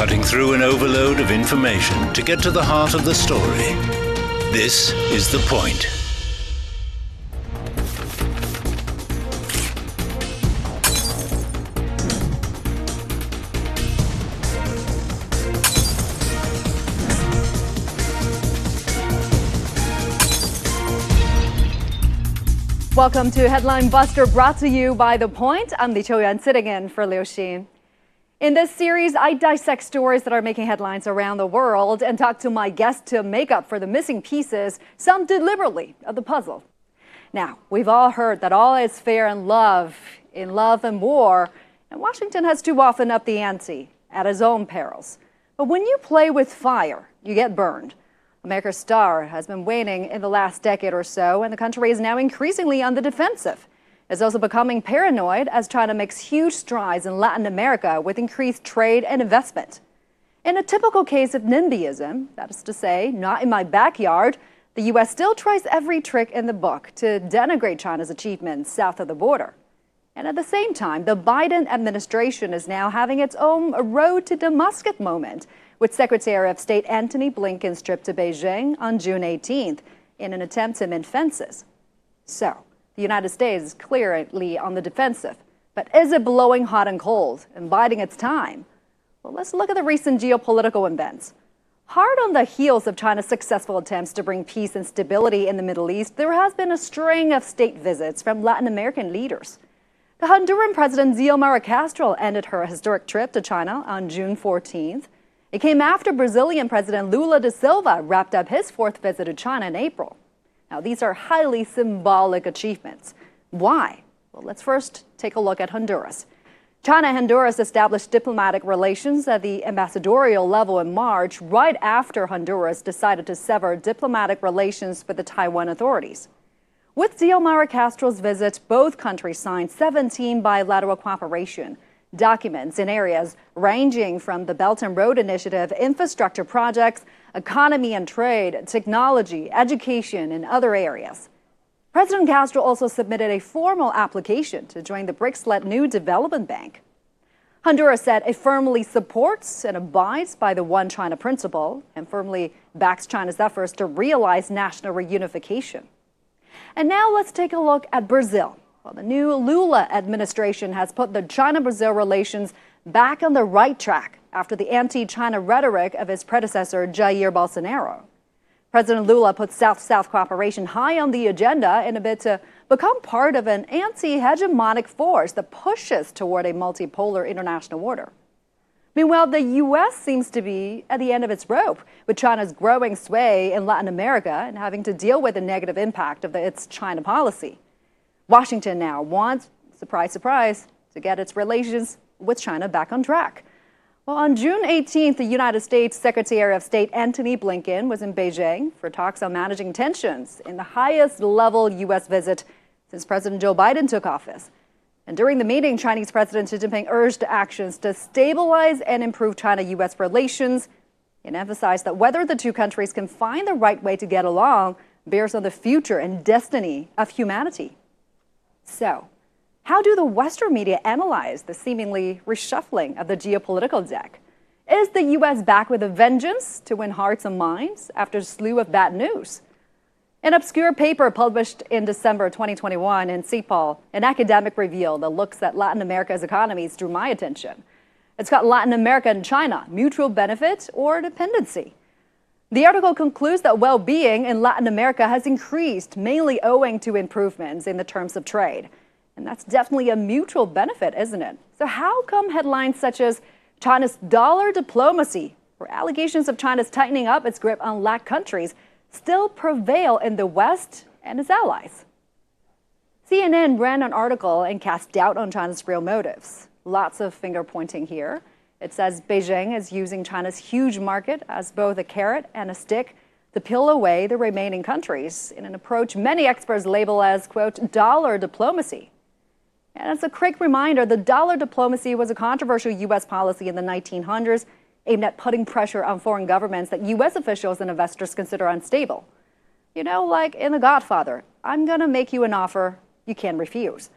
cutting through an overload of information to get to the heart of the story. This is The Point. Welcome to Headline Buster, brought to you by The Point. I'm Li Qiuyuan, sitting in for Liu Xin. In this series, I dissect stories that are making headlines around the world and talk to my guests to make up for the missing pieces, some deliberately, of the puzzle. Now, we've all heard that all is fair in love, in love and war, and Washington has too often upped the ante at his own perils. But when you play with fire, you get burned. America's star has been waning in the last decade or so, and the country is now increasingly on the defensive. It's also becoming paranoid as China makes huge strides in Latin America with increased trade and investment. In a typical case of NIMBYism, that is to say, not in my backyard, the U.S. still tries every trick in the book to denigrate China's achievements south of the border. And at the same time, the Biden administration is now having its own road to Damascus moment with Secretary of State Antony Blinken's trip to Beijing on June 18th in an attempt to mend fences. So, the United States is clearly on the defensive. But is it blowing hot and cold and biding its time? Well, let's look at the recent geopolitical events. Hard on the heels of China's successful attempts to bring peace and stability in the Middle East, there has been a string of state visits from Latin American leaders. The Honduran President Xiomara Castro ended her historic trip to China on June 14th. It came after Brazilian President Lula da Silva wrapped up his fourth visit to China in April. Now, these are highly symbolic achievements. Why? Well, let's first take a look at Honduras. China and Honduras established diplomatic relations at the ambassadorial level in March, right after Honduras decided to sever diplomatic relations with the Taiwan authorities. With Xiomara Castro's visit, both countries signed 17 bilateral cooperation documents in areas ranging from the Belt and Road Initiative, infrastructure projects, economy and trade, technology, education, and other areas. President Castro also submitted a formal application to join the BRICS led New Development Bank. Honduras said it firmly supports and abides by the One China principle and firmly backs China's efforts to realize national reunification. And now let's take a look at Brazil. Well, the new Lula administration has put the China Brazil relations back on the right track after the anti China rhetoric of his predecessor, Jair Bolsonaro. President Lula put South South cooperation high on the agenda in a bid to become part of an anti hegemonic force that pushes toward a multipolar international order. Meanwhile, the U.S. seems to be at the end of its rope, with China's growing sway in Latin America and having to deal with the negative impact of the, its China policy. Washington now wants, surprise, surprise, to get its relations with China back on track. Well, on June 18th, the United States Secretary of State Antony Blinken was in Beijing for talks on managing tensions in the highest level U.S. visit since President Joe Biden took office. And during the meeting, Chinese President Xi Jinping urged actions to stabilize and improve China U.S. relations and emphasized that whether the two countries can find the right way to get along bears on the future and destiny of humanity. So, how do the Western media analyze the seemingly reshuffling of the geopolitical deck? Is the U.S. back with a vengeance to win hearts and minds after a slew of bad news? An obscure paper published in December 2021 in CEPAL, an academic review that looks at Latin America's economies, drew my attention. It's got Latin America and China, mutual benefit or dependency. The article concludes that well being in Latin America has increased, mainly owing to improvements in the terms of trade. And that's definitely a mutual benefit, isn't it? So, how come headlines such as China's dollar diplomacy or allegations of China's tightening up its grip on LAC countries still prevail in the West and its allies? CNN ran an article and cast doubt on China's real motives. Lots of finger pointing here. It says Beijing is using China's huge market as both a carrot and a stick to peel away the remaining countries in an approach many experts label as, quote, dollar diplomacy. And as a quick reminder, the dollar diplomacy was a controversial U.S. policy in the 1900s aimed at putting pressure on foreign governments that U.S. officials and investors consider unstable. You know, like in The Godfather, I'm going to make you an offer you can refuse.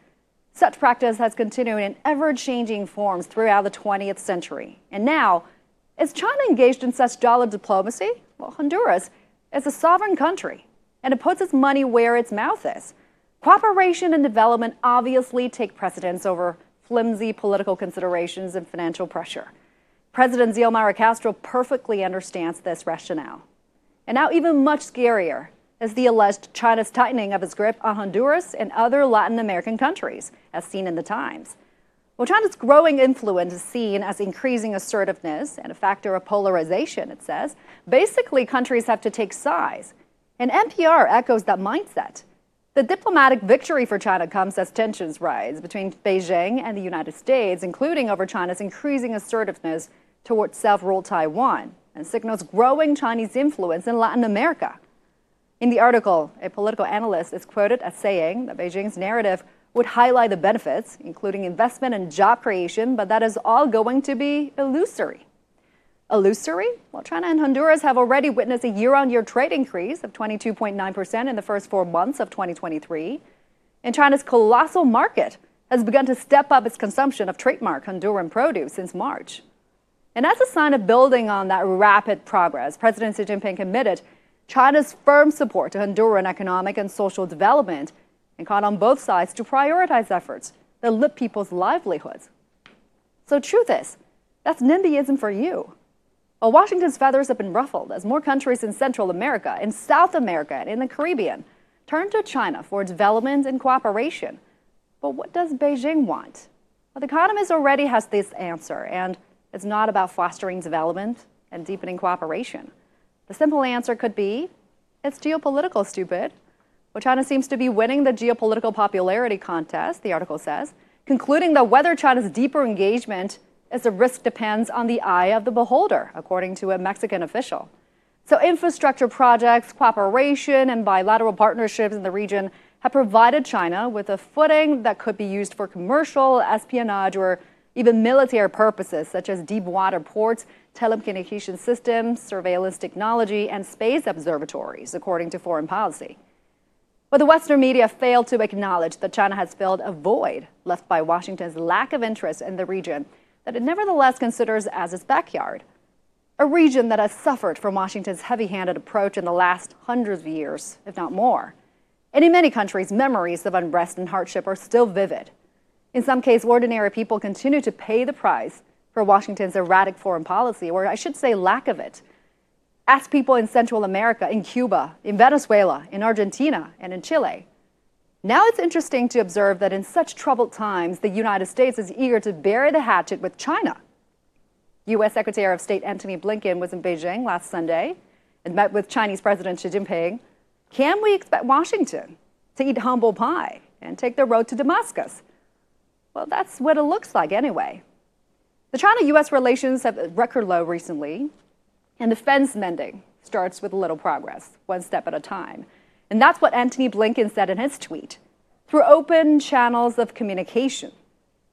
Such practice has continued in ever changing forms throughout the 20th century. And now, Is China engaged in such dollar diplomacy? Well, Honduras is a sovereign country, and it puts its money where its mouth is. Cooperation and development obviously take precedence over flimsy political considerations and financial pressure. President Xiomara Castro perfectly understands this rationale. And now, even much scarier is the alleged China's tightening of its grip on Honduras and other Latin American countries, as seen in the Times. Well, China's growing influence is seen as increasing assertiveness and a factor of polarization, it says. Basically, countries have to take sides. And NPR echoes that mindset. The diplomatic victory for China comes as tensions rise between Beijing and the United States, including over China's increasing assertiveness towards self ruled Taiwan, and signals growing Chinese influence in Latin America. In the article, a political analyst is quoted as saying that Beijing's narrative would highlight the benefits, including investment and job creation, but that is all going to be illusory. Illusory? Well, China and Honduras have already witnessed a year on year trade increase of 22.9% in the first four months of 2023. And China's colossal market has begun to step up its consumption of trademark Honduran produce since March. And as a sign of building on that rapid progress, President Xi Jinping committed China's firm support to Honduran economic and social development and called on both sides to prioritize efforts that lift people's livelihoods. So, truth is, that's NIMBYism for you. While Washington's feathers have been ruffled as more countries in Central America, in South America, and in the Caribbean turn to China for development and cooperation. But what does Beijing want? Well, The Economist already has this answer, and it's not about fostering development and deepening cooperation. The simple answer could be it's geopolitical, stupid. Well, China seems to be winning the geopolitical popularity contest, the article says, concluding that whether China's deeper engagement is the risk depends on the eye of the beholder, according to a Mexican official. So, infrastructure projects, cooperation, and bilateral partnerships in the region have provided China with a footing that could be used for commercial, espionage, or even military purposes, such as deep water ports, telecommunication systems, surveillance technology, and space observatories, according to foreign policy. But the Western media failed to acknowledge that China has filled a void left by Washington's lack of interest in the region that it nevertheless considers as its backyard. A region that has suffered from Washington's heavy handed approach in the last hundreds of years, if not more. And in many countries, memories of unrest and hardship are still vivid. In some cases, ordinary people continue to pay the price for Washington's erratic foreign policy, or I should say, lack of it. Ask people in Central America, in Cuba, in Venezuela, in Argentina, and in Chile. Now it's interesting to observe that in such troubled times, the United States is eager to bury the hatchet with China. U.S. Secretary of State Antony Blinken was in Beijing last Sunday and met with Chinese President Xi Jinping. Can we expect Washington to eat humble pie and take the road to Damascus? Well, that's what it looks like anyway. The China US relations have record low recently, and the fence mending starts with little progress, one step at a time. And that's what Antony Blinken said in his tweet. Through open channels of communication,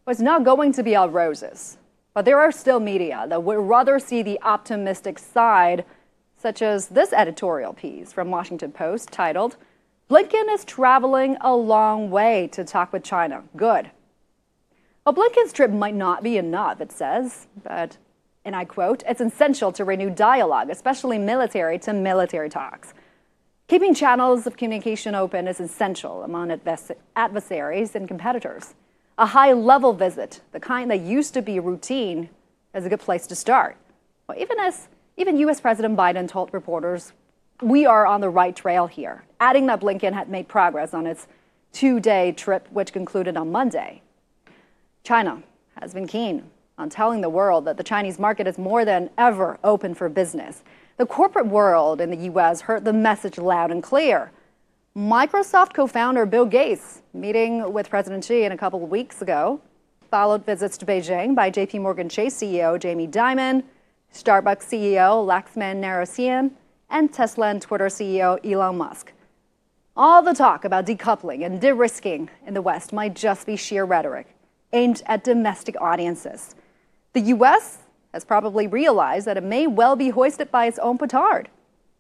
it's not going to be all roses. But there are still media that would rather see the optimistic side, such as this editorial piece from Washington Post titled, Blinken is traveling a long way to talk with China. Good. A Blinken's trip might not be enough, it says, but and I quote, it's essential to renew dialogue, especially military to military talks. Keeping channels of communication open is essential among adversaries and competitors. A high level visit, the kind that used to be routine, is a good place to start. Well, even as even US President Biden told reporters, we are on the right trail here, adding that Blinken had made progress on its two day trip, which concluded on Monday. China has been keen on telling the world that the Chinese market is more than ever open for business. The corporate world in the U.S. heard the message loud and clear. Microsoft co founder Bill Gates, meeting with President Xi in a couple of weeks ago, followed visits to Beijing by JP Morgan Chase CEO Jamie Dimon, Starbucks CEO Laxman Narasimhan, and Tesla and Twitter CEO Elon Musk. All the talk about decoupling and de risking in the West might just be sheer rhetoric aimed at domestic audiences. The U.S. has probably realized that it may well be hoisted by its own petard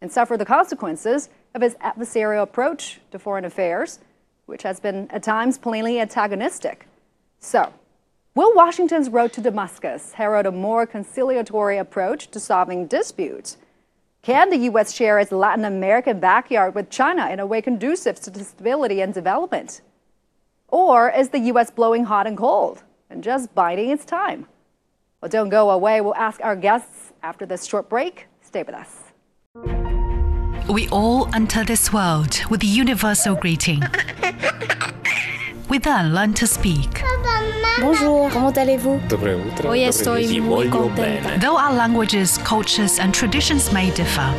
and suffer the consequences of its adversarial approach to foreign affairs, which has been at times plainly antagonistic. So, Will Washington's road to Damascus herald a more conciliatory approach to solving disputes? Can the U.S. share its Latin American backyard with China in a way conducive to stability and development? Or is the U.S. blowing hot and cold and just biding its time? Well, don't go away. We'll ask our guests after this short break. Stay with us. We all enter this world with the universal greeting. We then learn to speak. Bonjour, comment allez-vous? Hoy estoy muy contenta. Though our languages, cultures, and traditions may differ,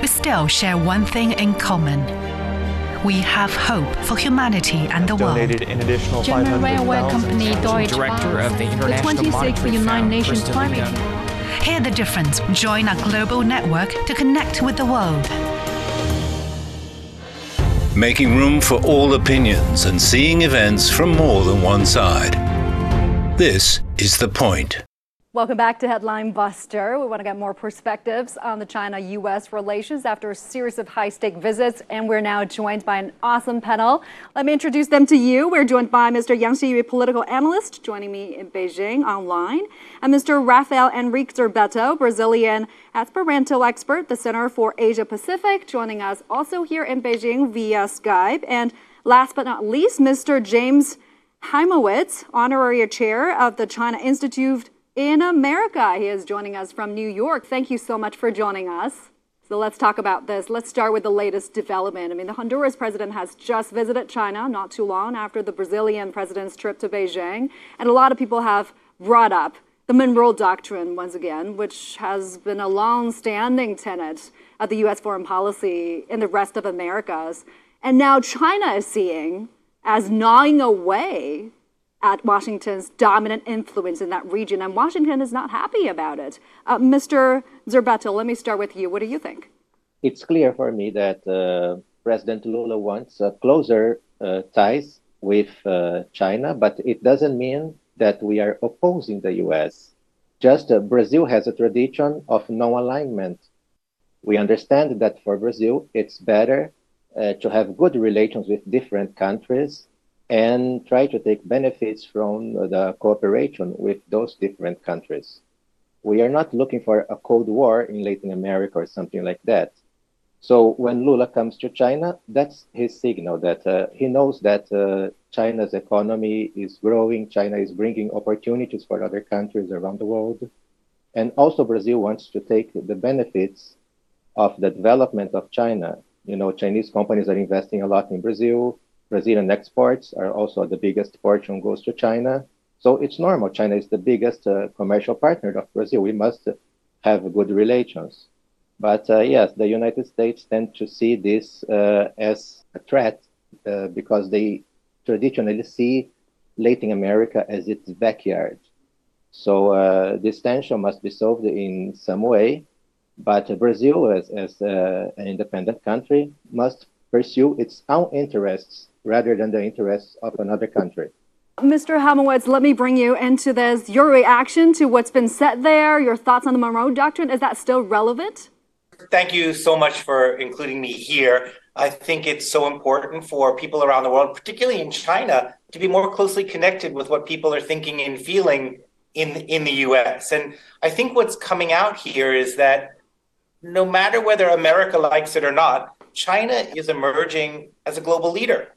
we still share one thing in common we have hope for humanity and the world. Donated an additional German railway 500,000 company Deutsche Director Bahn, of the the International 26th United Nations Climate Hear the difference. Join our global network to connect with the world. Making room for all opinions and seeing events from more than one side. This is The Point. Welcome back to Headline Buster. We want to get more perspectives on the China US relations after a series of high stake visits, and we're now joined by an awesome panel. Let me introduce them to you. We're joined by Mr. Yang Xiyue, political analyst, joining me in Beijing online, and Mr. Rafael Henrique Zerbetto, Brazilian Esperanto expert, the Center for Asia Pacific, joining us also here in Beijing via Skype. And last but not least, Mr. James Heimowitz, honorary chair of the China Institute in America. He is joining us from New York. Thank you so much for joining us. So let's talk about this. Let's start with the latest development. I mean, the Honduras president has just visited China not too long after the Brazilian president's trip to Beijing. And a lot of people have brought up the Monroe Doctrine once again, which has been a long standing tenet of the U.S. foreign policy in the rest of Americas. And now China is seeing as gnawing away at Washington's dominant influence in that region, and Washington is not happy about it. Uh, Mr. Zerbetto, let me start with you. What do you think? It's clear for me that uh, President Lula wants uh, closer uh, ties with uh, China, but it doesn't mean that we are opposing the US. Just uh, Brazil has a tradition of non alignment. We understand that for Brazil, it's better to have good relations with different countries and try to take benefits from the cooperation with those different countries. We are not looking for a Cold War in Latin America or something like that. So when Lula comes to China, that's his signal that uh, he knows that uh, China's economy is growing, China is bringing opportunities for other countries around the world. And also, Brazil wants to take the benefits of the development of China. You know, Chinese companies are investing a lot in Brazil Brazilian exports are also the biggest portion goes to China. So it's normal. China is the biggest uh, commercial partner of Brazil. We must have good relations. But uh, yes, the United States tend to see this uh, as a threat uh, because they traditionally see Latin America as its backyard. So uh, this tension must be solved in some way. But Brazil, as, as uh, an independent country, must pursue its own interests rather than the interests of another country. Mr. Heimowitz, let me bring you into this. Your reaction to what's been said there, your thoughts on the Monroe Doctrine, is that still relevant? Thank you so much for including me here. I think it's so important for people around the world, particularly in China, to be more closely connected with what people are thinking and feeling in, in the US. And I think what's coming out here is that no matter whether America likes it or not, China is emerging as a global leader.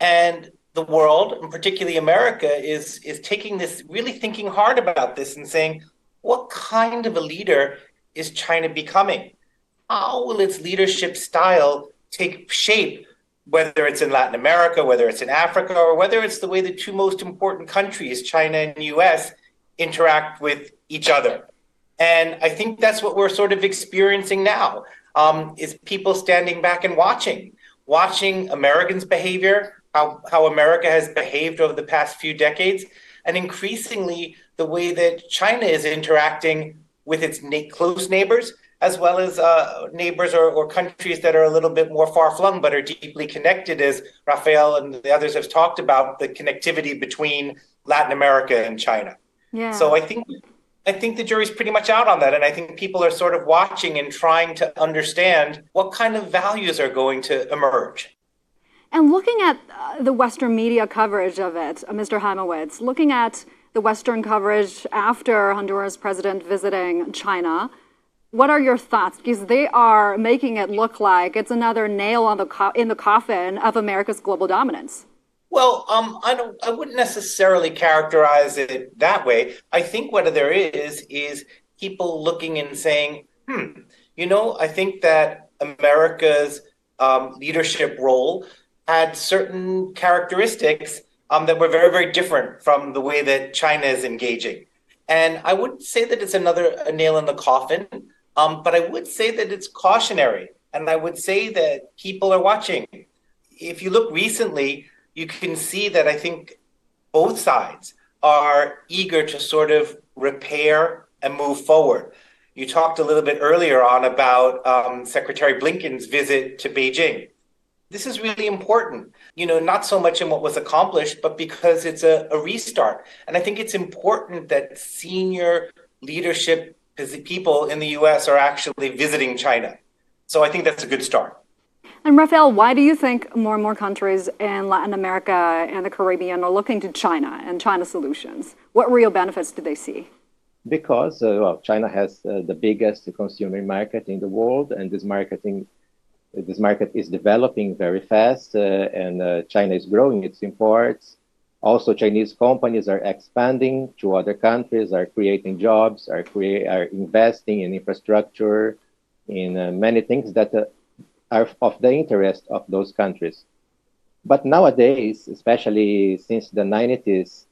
And the world, and particularly America, is, is taking this, really thinking hard about this and saying, what kind of a leader is China becoming? How will its leadership style take shape, whether it's in Latin America, whether it's in Africa, or whether it's the way the two most important countries, China and US, interact with each other? And I think that's what we're sort of experiencing now, um, is people standing back and watching, watching Americans' behavior, how, how America has behaved over the past few decades, and increasingly the way that China is interacting with its na- close neighbors, as well as uh, neighbors or, or, countries that are a little bit more far flung but are deeply connected, as Rafael and the others have talked about the connectivity between Latin America and China. Yeah. So I think I think the jury's pretty much out on that. And I think people are sort of watching and trying to understand what kind of values are going to emerge. And looking at uh, the Western media coverage of it, uh, Mr. Heimowitz, looking at the Western coverage after Honduras president visiting China. What are your thoughts? Because they are making it look like it's another nail the in the coffin of America's global dominance. Well, um, I don't. I wouldn't necessarily characterize it that way. I think what there is is people looking and saying, "Hmm, you know, I think that America's um, leadership role had certain characteristics um, that were very, very different from the way that China is engaging." And I wouldn't say that it's another nail in the coffin, um, but I would say that it's cautionary, and I would say that people are watching. If you look recently you can see that I think both sides are eager to sort of repair and move forward. You talked a little bit earlier on about um, Secretary Blinken's visit to Beijing. This is really important, you know, not so much in what was accomplished, but because it's a, a restart. And I think it's important that senior leadership people in the US are actually visiting China. So I think that's a good start. And Rafael, why do you think more and more countries in Latin America and the Caribbean are looking to China and China solutions? What real benefits do they see? Because uh, well, China has uh, the biggest consumer market in the world, and this marketing, this market is developing very fast, uh, and uh, China is growing its imports. Also, Chinese companies are expanding to other countries, are creating jobs, are create, are investing in infrastructure, in uh, many things that uh, are of the interest of those countries. But nowadays, especially since the 90s,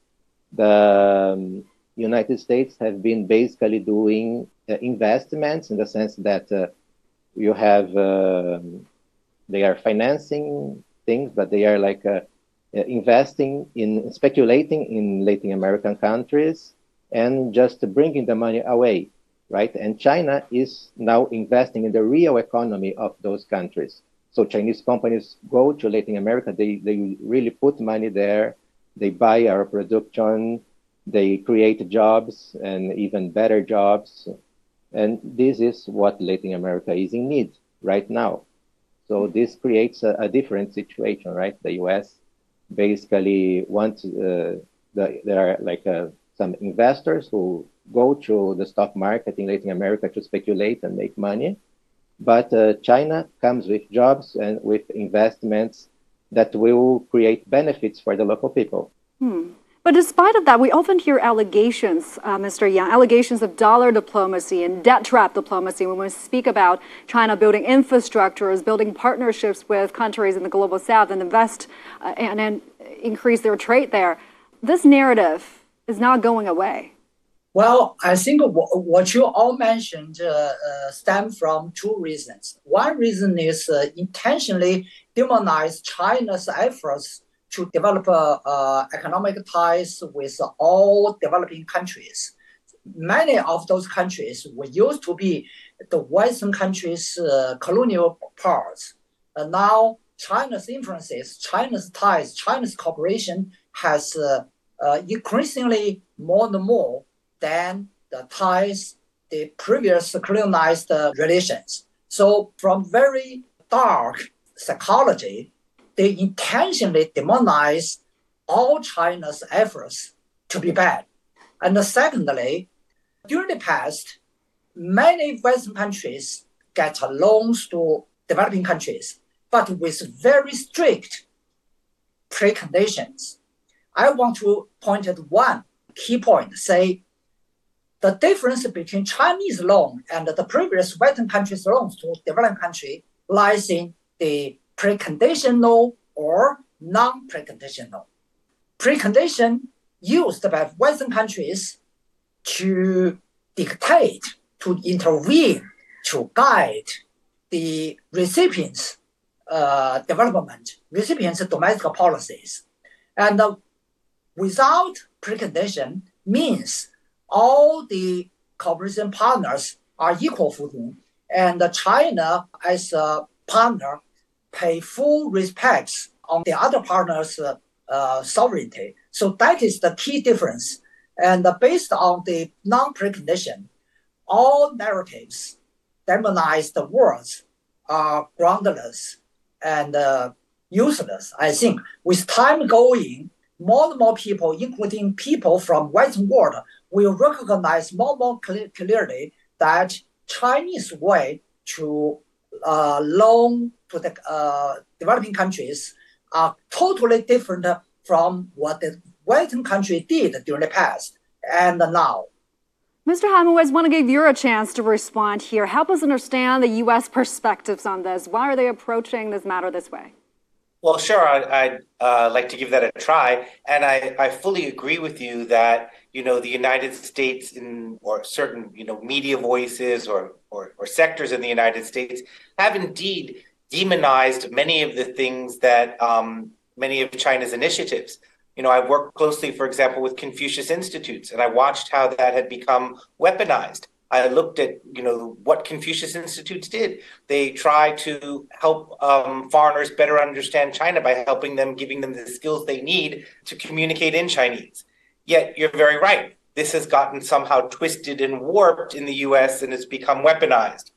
the um, United States have been basically doing uh, investments in the sense that uh, you have, uh, they are financing things, but they are like uh, uh, investing in speculating in Latin American countries and just bringing the money away right? And China is now investing in the real economy of those countries. So Chinese companies go to Latin America, they, they really put money there, they buy our production, they create jobs and even better jobs. And this is what Latin America is in need right now. So this creates a, a different situation, right? The US basically wants, uh, the, there are like uh, some investors who go to the stock market in Latin America to speculate and make money. But uh, China comes with jobs and with investments that will create benefits for the local people. Hmm. But despite of that, we often hear allegations, uh, Mr. Yang, allegations of dollar diplomacy and debt trap diplomacy when we speak about China building infrastructures, building partnerships with countries in the global south and invest uh, and, and increase their trade there. This narrative is not going away. Well, I think what you all mentioned uh, uh, stem from two reasons. One reason is uh, intentionally demonize China's efforts to develop uh, uh, economic ties with all developing countries. Many of those countries were used to be the Western countries' uh, colonial parts. now, China's influences, China's ties, China's cooperation has increasingly more and more than the ties, the previous colonized relations. So from very dark psychology, they intentionally demonize all China's efforts to be bad. And secondly, during the past, many Western countries get loans to developing countries, but with very strict preconditions. I want to point at one key point, say the difference between Chinese loan and the previous Western countries' loans to developing country lies in the preconditional or non-preconditional. Precondition used by Western countries to dictate, to intervene, to guide the recipients' uh, development, recipients' domestic policies. And uh, without precondition means all the cooperation partners are equal footing, and China as a partner pay full respects on the other partner's uh, sovereignty. So that is the key difference. And based on the non-precondition, all narratives demonize the words are groundless and uh, useless. I think with time going, more and more people, including people from Western world, will recognize more and more cl- clearly that Chinese way to uh, loan to the uh, developing countries are totally different from what the Western country did during the past and now. Mr. Heimowitz, want to give you a chance to respond here. Help us understand the U.S. perspectives on this. Why are they approaching this matter this way? Well, sure. I, would uh, like to give that a try, and I, I fully agree with you that you know the United States in or certain you know media voices or, or or sectors in the United States have indeed demonized many of the things that um, many of China's initiatives. You know, I worked closely, for example, with Confucius Institutes, and I watched how that had become weaponized. I looked at you know what Confucius Institutes did. They try to help um, foreigners better understand China by helping them, giving them the skills they need to communicate in Chinese. Yet you're very right. This has gotten somehow twisted and warped in the U.S. and has become weaponized.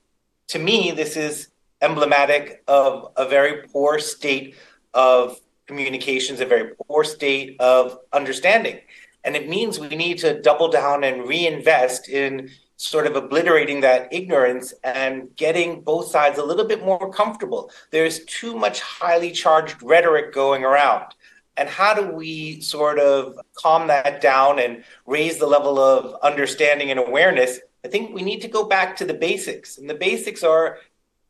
To me, this is emblematic of a very poor state of communications, a very poor state of understanding. And it means we need to double down and reinvest in sort of obliterating that ignorance and getting both sides a little bit more comfortable. There's too much highly charged rhetoric going around. And how do we sort of calm that down and raise the level of understanding and awareness? I think we need to go back to the basics. And the basics are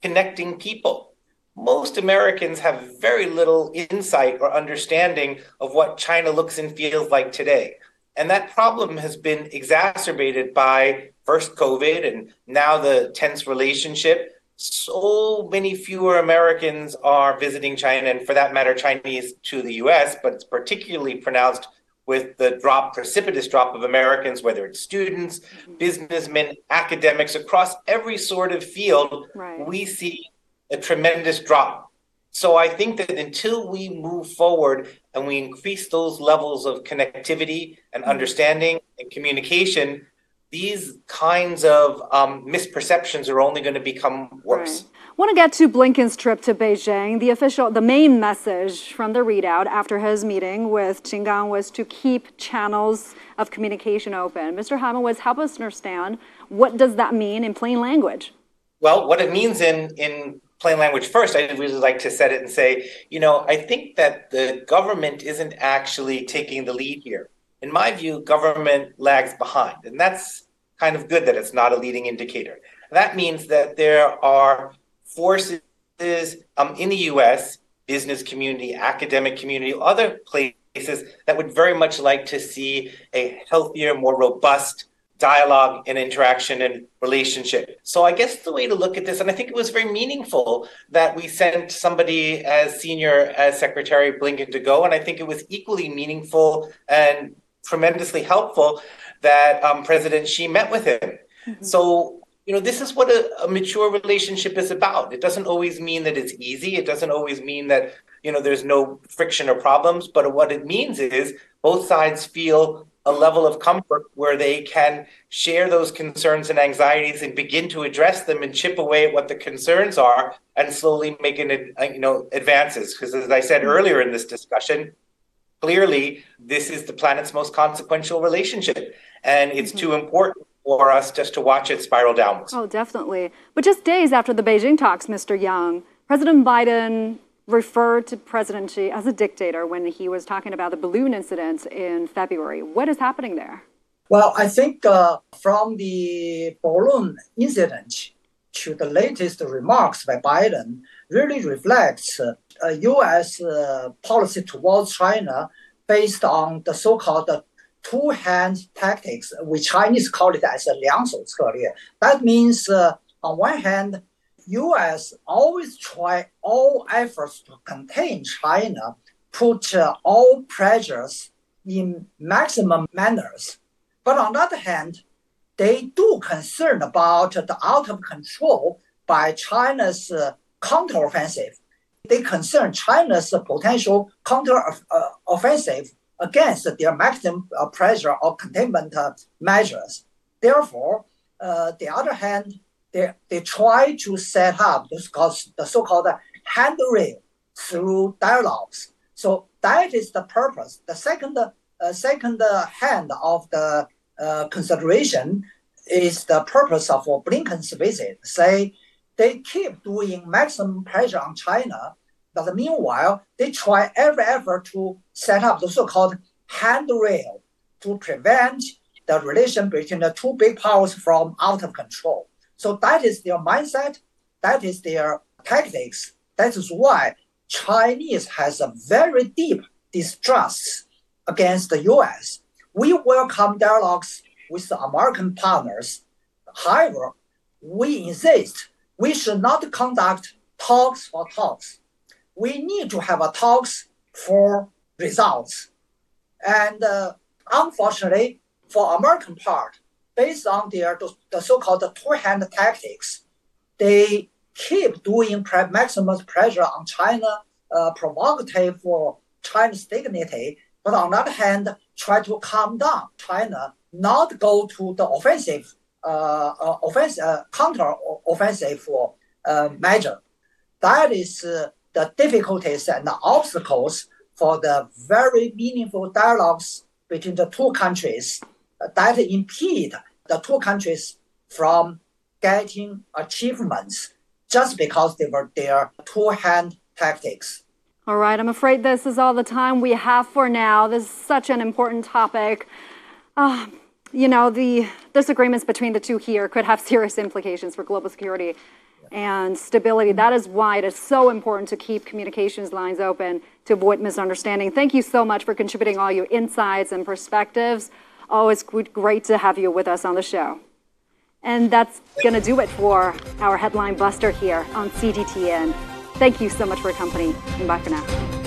connecting people. Most Americans have very little insight or understanding of what China looks and feels like today. And that problem has been exacerbated by first COVID and now the tense relationship. So many fewer Americans are visiting China, and for that matter, Chinese to the US, but it's particularly pronounced with the drop, precipitous drop of Americans, whether it's students, businessmen, academics, across every sort of field, right. we see a tremendous drop. So I think that until we move forward and we increase those levels of connectivity and mm-hmm. understanding and communication, these kinds of um, misperceptions are only going to become worse. Right. I want to get to Blinken's trip to Beijing. The official, the main message from the readout after his meeting with Qin Gang was to keep channels of communication open. Mr. Heimowitz help us understand what does that mean in plain language? Well, what it means in in plain language first, I'd really like to set it and say, you know, I think that the government isn't actually taking the lead here. In my view, government lags behind, and that's kind of good that it's not a leading indicator. That means that there are forces um, in the US, business community, academic community, other places that would very much like to see a healthier, more robust dialogue and interaction and relationship. So I guess the way to look at this, and I think it was very meaningful that we sent somebody as senior as Secretary Blinken to go, and I think it was equally meaningful and tremendously helpful that um, President Xi met with him. Mm-hmm. So you know this is what a, a, mature relationship is about. It doesn't always mean that it's easy. It doesn't always mean that you know there's no friction or problems. But what it means is both sides feel a level of comfort where they can share those concerns and anxieties and begin to address them and chip away at what the concerns are and slowly making it you know advances. Because as i said earlier in this discussion clearly this is the planet's most consequential relationship and it's mm-hmm. too important for us just to watch it spiral downwards oh definitely but just days after the beijing talks mr yang president biden referred to President Xi as a dictator when he was talking about the balloon incident in February. What is happening there? Well, I think uh, from the balloon incident to the latest remarks by Biden really reflects uh, a uh, U.S. Uh, policy towards China based on the so-called two-hand tactics. We Chinese call it as a liangshou. That means, uh, on one hand, U.S. always try all efforts to contain China, put all pressures in maximum manners. But on the other hand, they do concern about the out of control by China's counteroffensive they concern China's potential counteroffensive uh, against their maximum uh, pressure or containment uh, measures. Therefore, the other hand, they, they try to set up this called, the so-called handrail through dialogues. So that is the purpose. The second second hand of the consideration is the purpose of Blinken's visit. Say they keep doing maximum pressure on China, but meanwhile they try every effort to set up the so-called handrail to prevent the relation between the two big powers from out of control. So that is their mindset. That is their tactics. That is why Chinese has a very deep distrust against the U.S. We welcome dialogues with the American partners. However, we insist we should not conduct talks for talks. We need to have a talks for results. And uh, unfortunately, for American part, based on their the so-called two-hand tactics, they keep doing maximum pressure on China, uh, provocative for China's dignity, but on the other hand, try to calm down China, not go to the offensive, uh, offensive uh, counter offensive uh, measure. That is uh, the difficulties and the obstacles for the very meaningful dialogues between the two countries that impede the two countries from getting achievements just because they were their two-hand tactics. All right, I'm afraid this is all the time we have for now. This is such an important topic. Uh, you know, the disagreements between the two here could have serious implications for global security and stability. Mm-hmm. That is why it is so important to keep communications lines open to avoid misunderstanding. Thank you so much for contributing all your insights and perspectives. Oh, great to have you with us on the show. And that's going to do it for our headline buster here on CGTN. Thank you so much for your company, and bye for now.